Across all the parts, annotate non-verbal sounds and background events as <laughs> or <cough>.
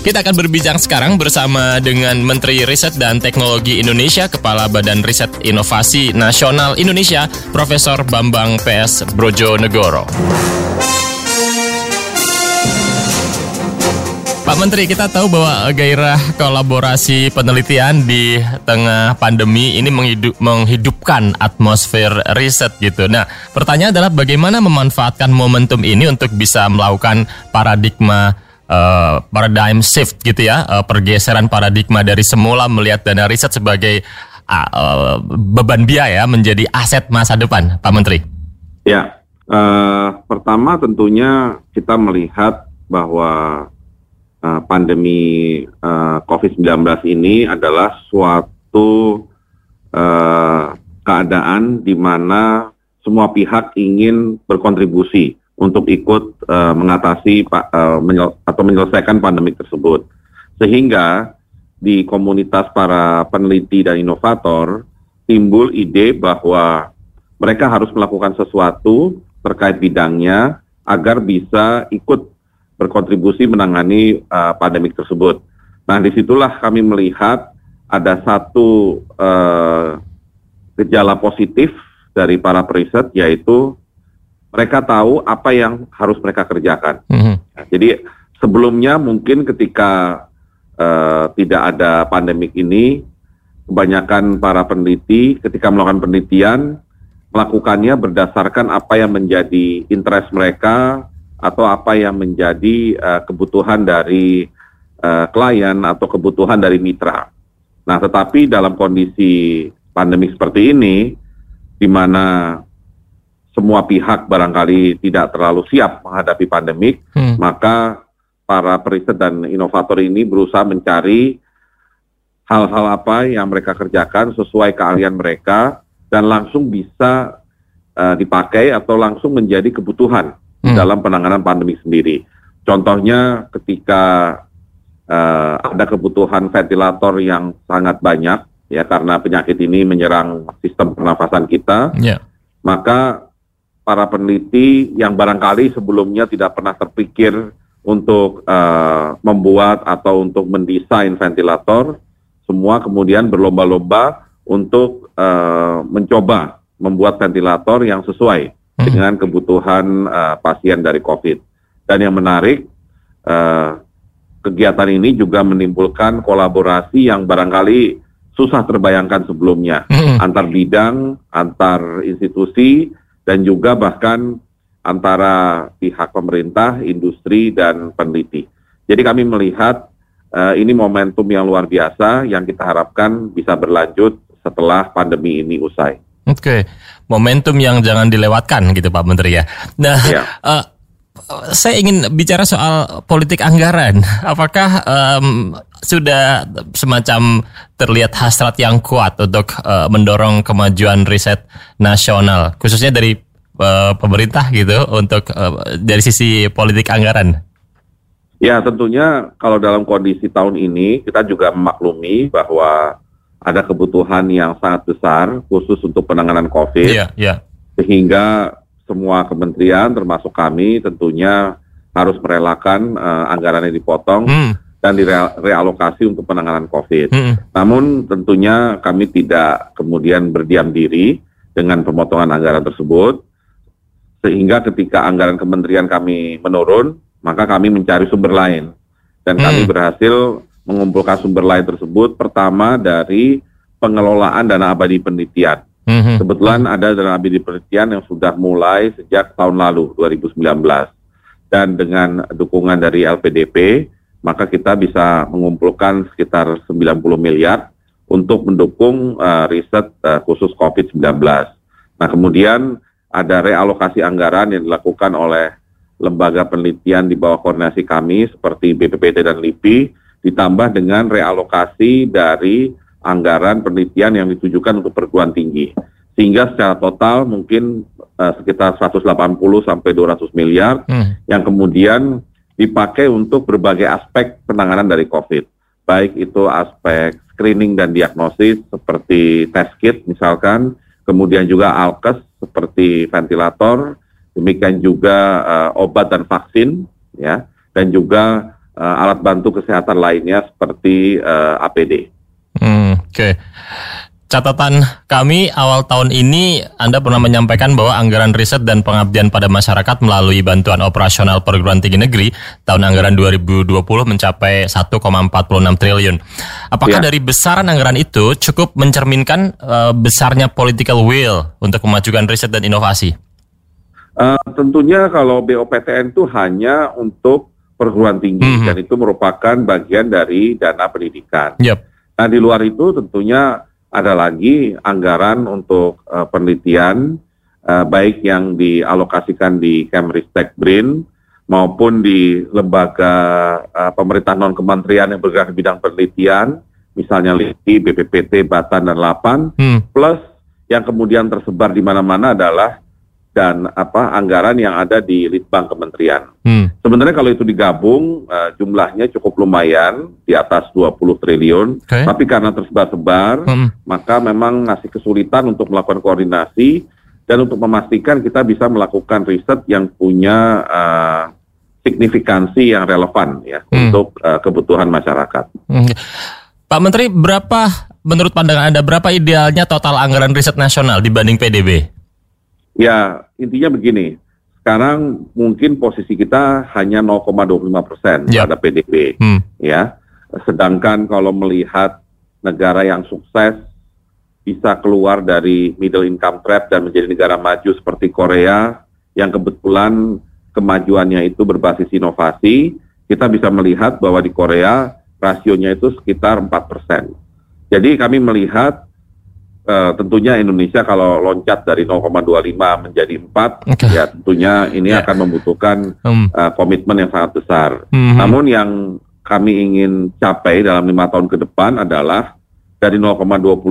Kita akan berbincang sekarang bersama dengan Menteri Riset dan Teknologi Indonesia, Kepala Badan Riset Inovasi Nasional Indonesia, Profesor Bambang PS Brojonegoro. Pak Menteri, kita tahu bahwa gairah kolaborasi penelitian di tengah pandemi ini menghidup, menghidupkan atmosfer riset gitu. Nah, pertanyaan adalah bagaimana memanfaatkan momentum ini untuk bisa melakukan paradigma uh, paradigm shift gitu ya, uh, pergeseran paradigma dari semula melihat dana riset sebagai uh, beban biaya menjadi aset masa depan, Pak Menteri. Ya, uh, pertama tentunya kita melihat bahwa uh, pandemi uh, COVID-19 ini adalah suatu uh, keadaan di mana semua pihak ingin berkontribusi untuk ikut uh, mengatasi uh, menyel atau menyelesaikan pandemi tersebut. Sehingga di komunitas para peneliti dan inovator timbul ide bahwa mereka harus melakukan sesuatu terkait bidangnya agar bisa ikut berkontribusi menangani uh, pandemik tersebut. Nah, di situlah kami melihat ada satu uh, gejala positif dari para periset yaitu mereka tahu apa yang harus mereka kerjakan. Mm-hmm. jadi sebelumnya mungkin ketika uh, tidak ada pandemik ini, kebanyakan para peneliti ketika melakukan penelitian melakukannya berdasarkan apa yang menjadi interest mereka atau apa yang menjadi uh, kebutuhan dari uh, klien atau kebutuhan dari mitra. Nah, tetapi dalam kondisi pandemi seperti ini, di mana semua pihak barangkali tidak terlalu siap menghadapi pandemik, hmm. maka para periset dan inovator ini berusaha mencari hal-hal apa yang mereka kerjakan sesuai keahlian mereka dan langsung bisa uh, dipakai atau langsung menjadi kebutuhan hmm. dalam penanganan pandemi sendiri. Contohnya ketika uh, ada kebutuhan ventilator yang sangat banyak ya karena penyakit ini menyerang sistem pernafasan kita, yeah. maka para peneliti yang barangkali sebelumnya tidak pernah terpikir untuk uh, membuat atau untuk mendesain ventilator, semua kemudian berlomba-lomba untuk uh, mencoba membuat ventilator yang sesuai hmm. dengan kebutuhan uh, pasien dari COVID. Dan yang menarik, uh, kegiatan ini juga menimbulkan kolaborasi yang barangkali susah terbayangkan sebelumnya hmm. antar bidang, antar institusi dan juga bahkan antara pihak pemerintah, industri, dan peneliti. Jadi kami melihat uh, ini momentum yang luar biasa yang kita harapkan bisa berlanjut setelah pandemi ini usai. Oke, okay. momentum yang jangan dilewatkan gitu Pak Menteri ya. Nah, ya. Uh, saya ingin bicara soal politik anggaran. Apakah um, sudah semacam terlihat hasrat yang kuat untuk uh, mendorong kemajuan riset nasional, khususnya dari uh, pemerintah gitu, untuk uh, dari sisi politik anggaran? Ya, tentunya kalau dalam kondisi tahun ini kita juga memaklumi bahwa ada kebutuhan yang sangat besar khusus untuk penanganan COVID, yeah, yeah. sehingga semua kementerian termasuk kami tentunya harus merelakan uh, anggaran yang dipotong hmm. dan direalokasi untuk penanganan COVID. Hmm. Namun tentunya kami tidak kemudian berdiam diri dengan pemotongan anggaran tersebut, sehingga ketika anggaran kementerian kami menurun, maka kami mencari sumber lain dan hmm. kami berhasil mengumpulkan sumber lain tersebut pertama dari pengelolaan dana abadi penelitian. Mm-hmm. Kebetulan ada dalam abdi penelitian yang sudah mulai sejak tahun lalu 2019 dan dengan dukungan dari LPDP maka kita bisa mengumpulkan sekitar 90 miliar untuk mendukung uh, riset uh, khusus COVID-19. Nah kemudian ada realokasi anggaran yang dilakukan oleh lembaga penelitian di bawah koordinasi kami seperti BPPT dan LIPI ditambah dengan realokasi dari anggaran penelitian yang ditujukan untuk perguruan tinggi. Sehingga secara total mungkin uh, sekitar 180 sampai 200 miliar hmm. yang kemudian dipakai untuk berbagai aspek penanganan dari COVID. Baik itu aspek screening dan diagnosis seperti test kit misalkan, kemudian juga alkes seperti ventilator, demikian juga uh, obat dan vaksin, ya, dan juga uh, alat bantu kesehatan lainnya seperti uh, APD. Hmm, Oke. Okay. Catatan kami awal tahun ini Anda pernah menyampaikan bahwa anggaran riset dan pengabdian pada masyarakat melalui bantuan operasional perguruan tinggi negeri tahun anggaran 2020 mencapai 1,46 triliun. Apakah ya. dari besaran anggaran itu cukup mencerminkan uh, besarnya political will untuk memajukan riset dan inovasi? Uh, tentunya kalau BOPTN itu hanya untuk perguruan tinggi mm -hmm. dan itu merupakan bagian dari dana pendidikan. Yep. Nah di luar itu tentunya ada lagi anggaran untuk uh, penelitian uh, baik yang dialokasikan di Kemristek BRIN maupun di lembaga uh, pemerintah non kementerian yang bergerak di bidang penelitian misalnya LIPI, BPPT, Batan dan Lapan hmm. plus yang kemudian tersebar di mana-mana adalah dan apa anggaran yang ada di litbang kementerian. Hmm. Sebenarnya kalau itu digabung uh, jumlahnya cukup lumayan di atas 20 triliun, okay. tapi karena tersebar-sebar hmm. maka memang ngasih kesulitan untuk melakukan koordinasi dan untuk memastikan kita bisa melakukan riset yang punya uh, signifikansi yang relevan ya hmm. untuk uh, kebutuhan masyarakat. Hmm. Pak Menteri, berapa menurut pandangan Anda berapa idealnya total anggaran riset nasional dibanding PDB? Ya, intinya begini. Sekarang mungkin posisi kita hanya 0,25 persen yep. pada PDB, hmm. ya. Sedangkan kalau melihat negara yang sukses bisa keluar dari middle income trap dan menjadi negara maju seperti Korea yang kebetulan kemajuannya itu berbasis inovasi, kita bisa melihat bahwa di Korea rasionya itu sekitar 4 persen. Jadi kami melihat Uh, tentunya Indonesia kalau loncat dari 0,25 menjadi 4 okay. ya tentunya ini yeah. akan membutuhkan um. uh, komitmen yang sangat besar. Mm-hmm. Namun yang kami ingin capai dalam lima tahun ke depan adalah dari 0,25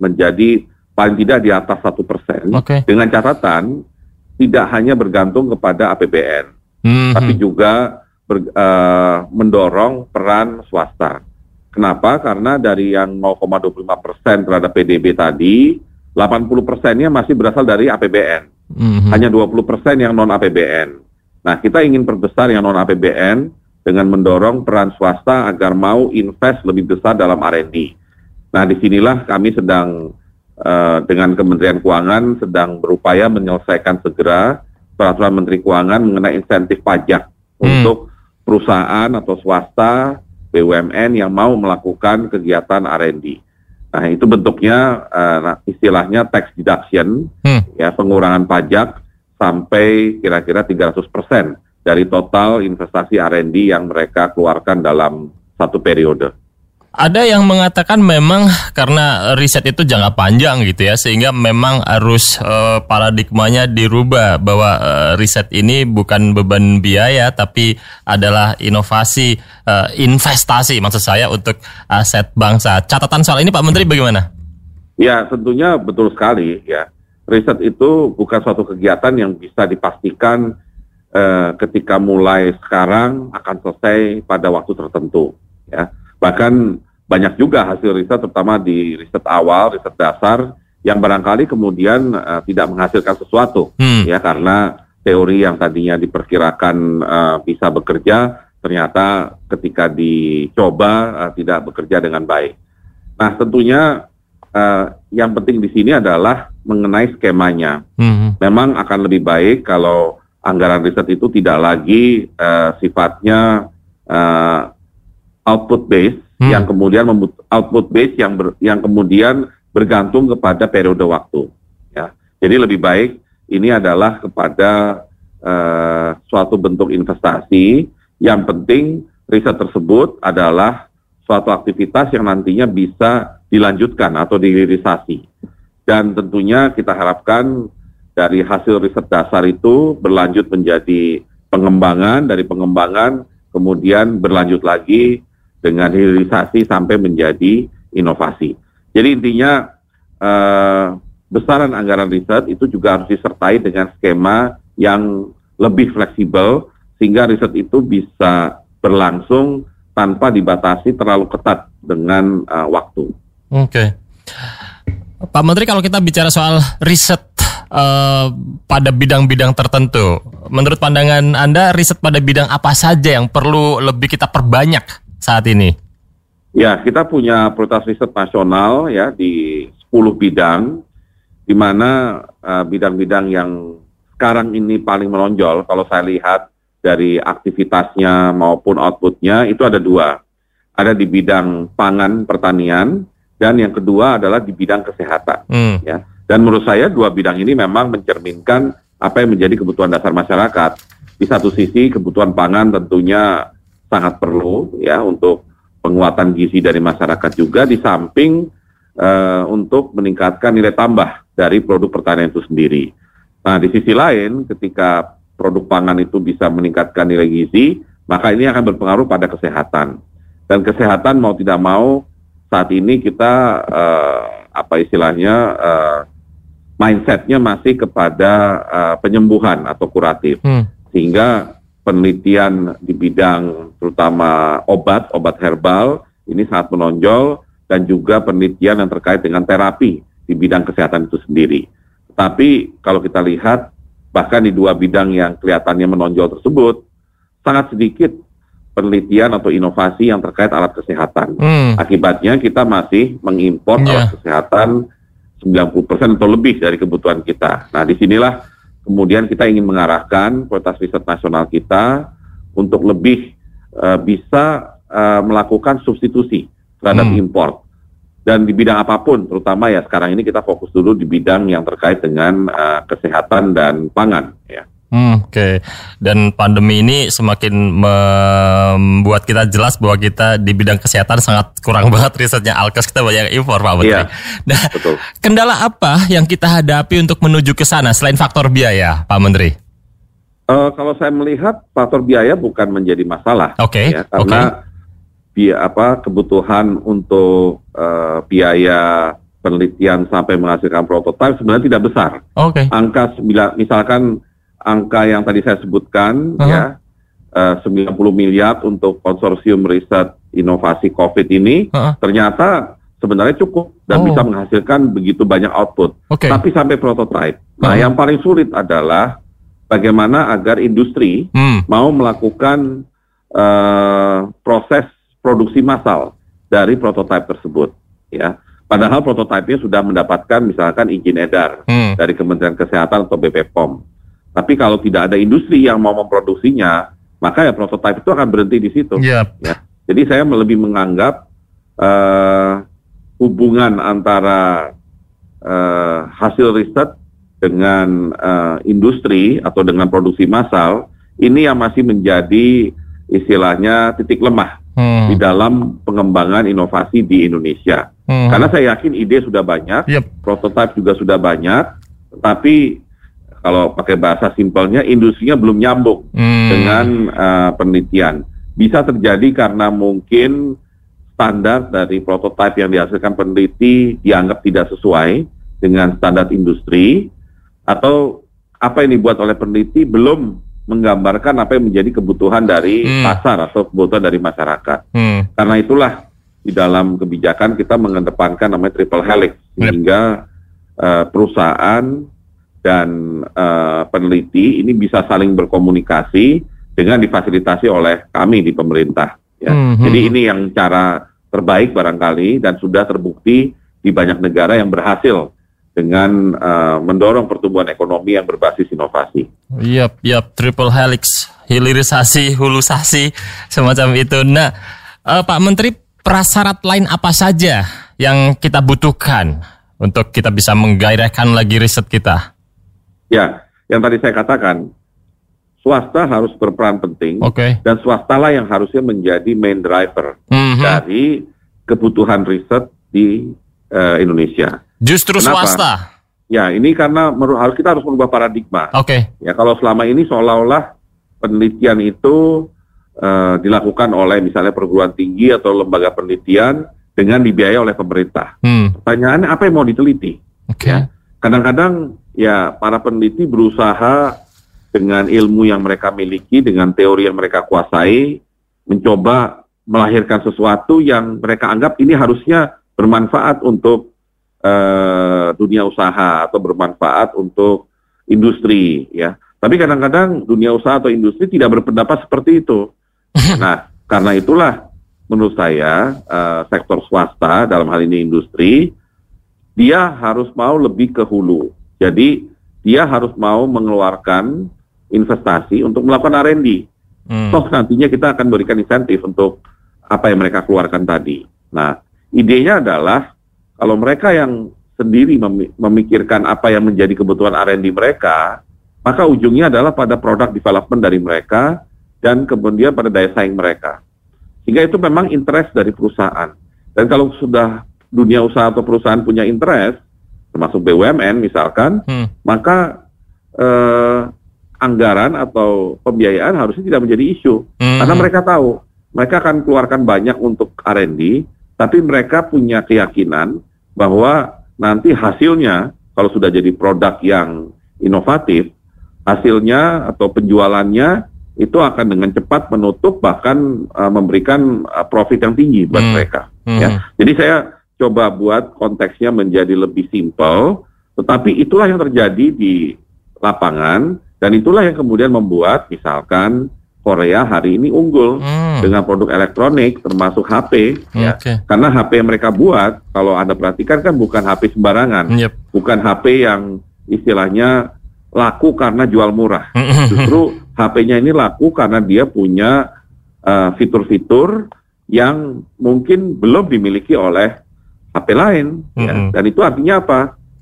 menjadi paling tidak di atas satu persen okay. dengan catatan tidak hanya bergantung kepada APBN, mm-hmm. tapi juga ber, uh, mendorong peran swasta. Kenapa? Karena dari yang 0,25 persen terhadap PDB tadi, 80 persennya masih berasal dari APBN. Mm-hmm. Hanya 20 persen yang non APBN. Nah, kita ingin perbesar yang non APBN dengan mendorong peran swasta agar mau invest lebih besar dalam R&D. Nah, di sinilah kami sedang uh, dengan Kementerian Keuangan sedang berupaya menyelesaikan segera peraturan Menteri Keuangan mengenai insentif pajak mm. untuk perusahaan atau swasta BUMN yang mau melakukan kegiatan R&D. Nah, itu bentuknya uh, istilahnya tax deduction, hmm. ya pengurangan pajak sampai kira-kira 300 persen dari total investasi R&D yang mereka keluarkan dalam satu periode. Ada yang mengatakan memang karena riset itu jangka panjang gitu ya, sehingga memang harus uh, paradigmanya dirubah bahwa uh, riset ini bukan beban biaya tapi adalah inovasi, uh, investasi maksud saya untuk aset bangsa. Catatan soal ini Pak Menteri bagaimana? Ya tentunya betul sekali ya. Riset itu bukan suatu kegiatan yang bisa dipastikan ketika mulai sekarang akan selesai pada waktu tertentu ya Bahkan banyak juga hasil riset terutama di riset awal, riset dasar yang barangkali kemudian uh, tidak menghasilkan sesuatu hmm. ya karena teori yang tadinya diperkirakan uh, bisa bekerja ternyata ketika dicoba uh, tidak bekerja dengan baik. Nah, tentunya uh, yang penting di sini adalah mengenai skemanya. Hmm. Memang akan lebih baik kalau anggaran riset itu tidak lagi uh, sifatnya uh, output base hmm. yang kemudian output base yang ber, yang kemudian bergantung kepada periode waktu ya. Jadi lebih baik ini adalah kepada uh, suatu bentuk investasi. Yang penting riset tersebut adalah suatu aktivitas yang nantinya bisa dilanjutkan atau dirilisasi dan tentunya kita harapkan dari hasil riset dasar itu berlanjut menjadi pengembangan dari pengembangan kemudian berlanjut lagi dengan hilirisasi sampai menjadi inovasi. Jadi intinya uh, besaran anggaran riset itu juga harus disertai dengan skema yang lebih fleksibel sehingga riset itu bisa berlangsung tanpa dibatasi terlalu ketat dengan uh, waktu. Oke. Okay. Pak Menteri kalau kita bicara soal riset uh, pada bidang-bidang tertentu. Menurut pandangan Anda, riset pada bidang apa saja yang perlu lebih kita perbanyak saat ini? Ya, kita punya prioritas riset nasional ya di 10 bidang, di mana uh, bidang-bidang yang sekarang ini paling menonjol kalau saya lihat dari aktivitasnya maupun outputnya itu ada dua. Ada di bidang pangan pertanian dan yang kedua adalah di bidang kesehatan. Hmm. Ya. Dan menurut saya dua bidang ini memang mencerminkan apa yang menjadi kebutuhan dasar masyarakat. Di satu sisi kebutuhan pangan tentunya sangat perlu ya untuk penguatan gizi dari masyarakat juga di samping uh, untuk meningkatkan nilai tambah dari produk pertanian itu sendiri. Nah, di sisi lain ketika produk pangan itu bisa meningkatkan nilai gizi, maka ini akan berpengaruh pada kesehatan. Dan kesehatan mau tidak mau saat ini kita uh, apa istilahnya uh, mindsetnya masih kepada uh, penyembuhan atau kuratif, hmm. sehingga penelitian di bidang terutama obat, obat herbal ini sangat menonjol dan juga penelitian yang terkait dengan terapi di bidang kesehatan itu sendiri. Tapi kalau kita lihat bahkan di dua bidang yang kelihatannya menonjol tersebut sangat sedikit penelitian atau inovasi yang terkait alat kesehatan. Hmm. Akibatnya kita masih mengimpor yeah. alat kesehatan 90% atau lebih dari kebutuhan kita. Nah, di sinilah kemudian kita ingin mengarahkan kualitas riset nasional kita untuk lebih uh, bisa uh, melakukan substitusi terhadap hmm. impor. Dan di bidang apa pun, terutama ya sekarang ini kita fokus dulu di bidang yang terkait dengan uh, kesehatan dan pangan. Ya. Hmm, Oke, okay. dan pandemi ini semakin membuat kita jelas bahwa kita di bidang kesehatan sangat kurang <laughs> banget risetnya Alkes kita banyak impor Pak Menteri. Iya, nah, betul. kendala apa yang kita hadapi untuk menuju ke sana selain faktor biaya, Pak Menteri? Uh, kalau saya melihat faktor biaya bukan menjadi masalah, Oke. Okay, ya, karena okay. biaya apa kebutuhan untuk uh, biaya penelitian sampai menghasilkan prototipe sebenarnya tidak besar. Oke. Okay. Angka misalkan angka yang tadi saya sebutkan uh -huh. ya uh, 90 miliar untuk konsorsium riset inovasi COVID ini uh -huh. ternyata sebenarnya cukup dan oh. bisa menghasilkan begitu banyak output. Okay. Tapi sampai prototype. Nah, uh -huh. yang paling sulit adalah bagaimana agar industri hmm. mau melakukan uh, proses produksi massal dari prototipe tersebut, ya. Padahal prototipenya sudah mendapatkan misalkan izin edar hmm. dari Kementerian Kesehatan atau BPOM. Tapi kalau tidak ada industri yang mau memproduksinya, maka ya prototipe itu akan berhenti di situ. Yep. Ya. Jadi saya lebih menganggap uh, hubungan antara uh, hasil riset dengan uh, industri atau dengan produksi massal ini yang masih menjadi istilahnya titik lemah hmm. di dalam pengembangan inovasi di Indonesia. Hmm. Karena saya yakin ide sudah banyak, yep. prototipe juga sudah banyak, tapi kalau pakai bahasa simpelnya industrinya belum nyambung hmm. dengan uh, penelitian. Bisa terjadi karena mungkin standar dari prototipe yang dihasilkan peneliti dianggap tidak sesuai dengan standar industri atau apa yang dibuat oleh peneliti belum menggambarkan apa yang menjadi kebutuhan dari hmm. pasar atau kebutuhan dari masyarakat. Hmm. Karena itulah di dalam kebijakan kita mengedepankan namanya triple helix sehingga uh, perusahaan dan uh, peneliti ini bisa saling berkomunikasi dengan difasilitasi oleh kami di pemerintah. Ya. Mm -hmm. Jadi ini yang cara terbaik barangkali dan sudah terbukti di banyak negara yang berhasil dengan uh, mendorong pertumbuhan ekonomi yang berbasis inovasi. Yap, yap, triple helix, hilirisasi, hulusasi, semacam itu. Nah, uh, Pak Menteri, prasyarat lain apa saja yang kita butuhkan untuk kita bisa menggairahkan lagi riset kita? Ya, yang tadi saya katakan, swasta harus berperan penting okay. dan swastalah yang harusnya menjadi main driver mm-hmm. dari kebutuhan riset di uh, Indonesia. Justru Kenapa? swasta. Ya, ini karena harus kita harus merubah paradigma. Oke. Okay. Ya, kalau selama ini seolah-olah penelitian itu uh, dilakukan oleh misalnya perguruan tinggi atau lembaga penelitian dengan dibiayai oleh pemerintah. Hmm. Pertanyaannya apa yang mau diteliti? Okay. Ya, kadang-kadang ya para peneliti berusaha dengan ilmu yang mereka miliki, dengan teori yang mereka kuasai, mencoba melahirkan sesuatu yang mereka anggap ini harusnya bermanfaat untuk uh, dunia usaha atau bermanfaat untuk industri ya. Tapi kadang-kadang dunia usaha atau industri tidak berpendapat seperti itu. <laughs> Nah, karena itulah menurut saya uh, sektor swasta dalam hal ini industri dia harus mau lebih ke hulu. Jadi dia harus mau mengeluarkan investasi untuk melakukan R&D. Hmm. Toh nantinya kita akan berikan insentif untuk apa yang mereka keluarkan tadi. Nah, idenya adalah kalau mereka yang sendiri memikirkan apa yang menjadi kebutuhan R&D mereka, maka ujungnya adalah pada produk development dari mereka dan kemudian pada daya saing mereka. Sehingga itu memang interest dari perusahaan. Dan kalau sudah dunia usaha atau perusahaan punya interest, termasuk BUMN misalkan, hmm. maka eh, anggaran atau pembiayaan harusnya tidak menjadi isu. Hmm. Karena mereka tahu, mereka akan keluarkan banyak untuk R&D, tapi mereka punya keyakinan bahwa nanti hasilnya, kalau sudah jadi produk yang inovatif, hasilnya atau penjualannya itu akan dengan cepat menutup bahkan uh, memberikan uh, profit yang tinggi buat hmm. mereka. Hmm. Ya, jadi saya coba buat konteksnya menjadi lebih simpel, tetapi itulah yang terjadi di lapangan dan itulah yang kemudian membuat misalkan Korea hari ini unggul hmm. dengan produk elektronik termasuk HP ya. Karena HP yang mereka buat kalau Anda perhatikan kan bukan HP sembarangan. Yep. Bukan HP yang istilahnya laku karena jual murah. Justru HP-nya ini laku karena dia punya uh, fitur-fitur yang mungkin belum dimiliki oleh HP lain. Mm -hmm. ya. Dan itu artinya apa?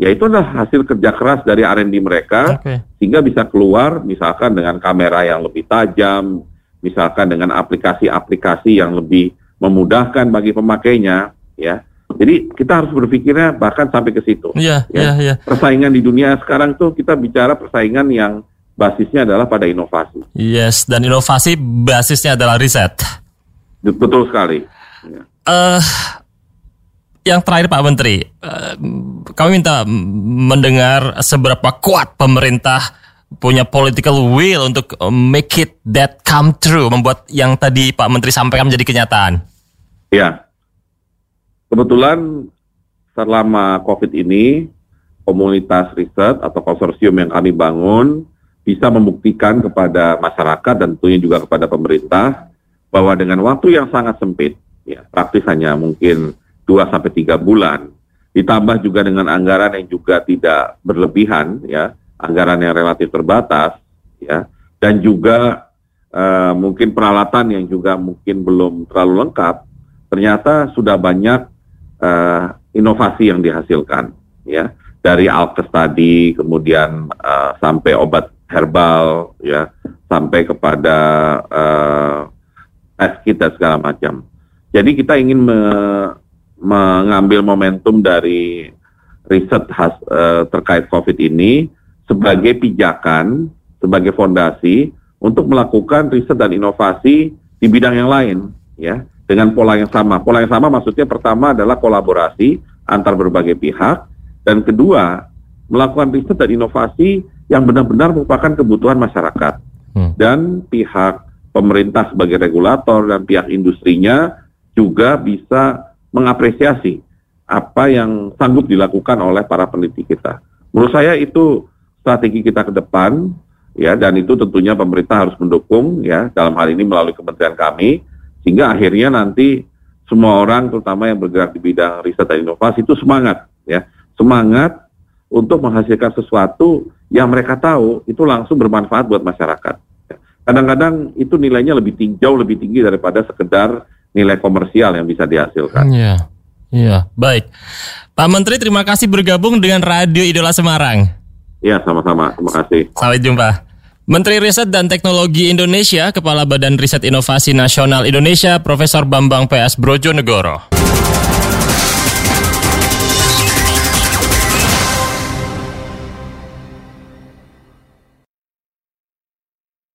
Ya itu adalah hasil kerja keras dari R&D mereka okay. sehingga bisa keluar misalkan dengan kamera yang lebih tajam, misalkan dengan aplikasi-aplikasi yang lebih memudahkan bagi pemakainya, ya. Jadi kita harus berpikirnya bahkan sampai ke situ. Iya, ya. iya, iya. Persaingan di dunia sekarang tuh kita bicara persaingan yang basisnya adalah pada inovasi. Yes, dan inovasi basisnya adalah riset. Betul sekali. Uh, yang terakhir Pak Menteri, uh, kami minta mendengar seberapa kuat pemerintah punya political will untuk make it that come true, membuat yang tadi Pak Menteri sampaikan menjadi kenyataan. Ya, Kebetulan selama COVID ini, komunitas riset atau konsorsium yang kami bangun bisa membuktikan kepada masyarakat dan tentunya juga kepada pemerintah bahwa dengan waktu yang sangat sempit, ya praktis hanya mungkin 2 sampai 3 bulan, ditambah juga dengan anggaran yang juga tidak berlebihan, ya. Anggaran yang relatif terbatas, ya. Dan juga uh, mungkin peralatan yang juga mungkin belum terlalu lengkap, ternyata sudah banyak uh, inovasi yang dihasilkan ya. Dari alkes tadi kemudian uh, sampai obat herbal ya. Sampai kepada uh, es kit segala macam. Jadi kita ingin me mengambil momentum dari riset has, uh, terkait COVID ini sebagai pijakan, sebagai fondasi untuk melakukan riset dan inovasi di bidang yang lain, ya dengan pola yang sama. Pola yang sama maksudnya pertama adalah kolaborasi antar berbagai pihak dan kedua melakukan riset dan inovasi yang benar-benar merupakan kebutuhan masyarakat hmm. dan pihak pemerintah sebagai regulator dan pihak industrinya juga bisa mengapresiasi apa yang sanggup dilakukan oleh para peneliti kita. Menurut saya itu strategi kita ke depan ya dan itu tentunya pemerintah harus mendukung ya dalam hal ini melalui kementerian kami sehingga akhirnya nanti semua orang terutama yang bergerak di bidang riset dan inovasi itu semangat ya semangat untuk menghasilkan sesuatu yang mereka tahu itu langsung bermanfaat buat masyarakat kadang-kadang itu nilainya lebih tinggi jauh lebih tinggi daripada sekedar nilai komersial yang bisa dihasilkan. Iya iya. Baik. Pak Menteri terima kasih bergabung dengan Radio Idola Semarang. Iya sama-sama. Terima kasih. Sampai jumpa. Menteri Riset dan Teknologi Indonesia, Kepala Badan Riset Inovasi Nasional Indonesia, Profesor Bambang PS Brojonegoro.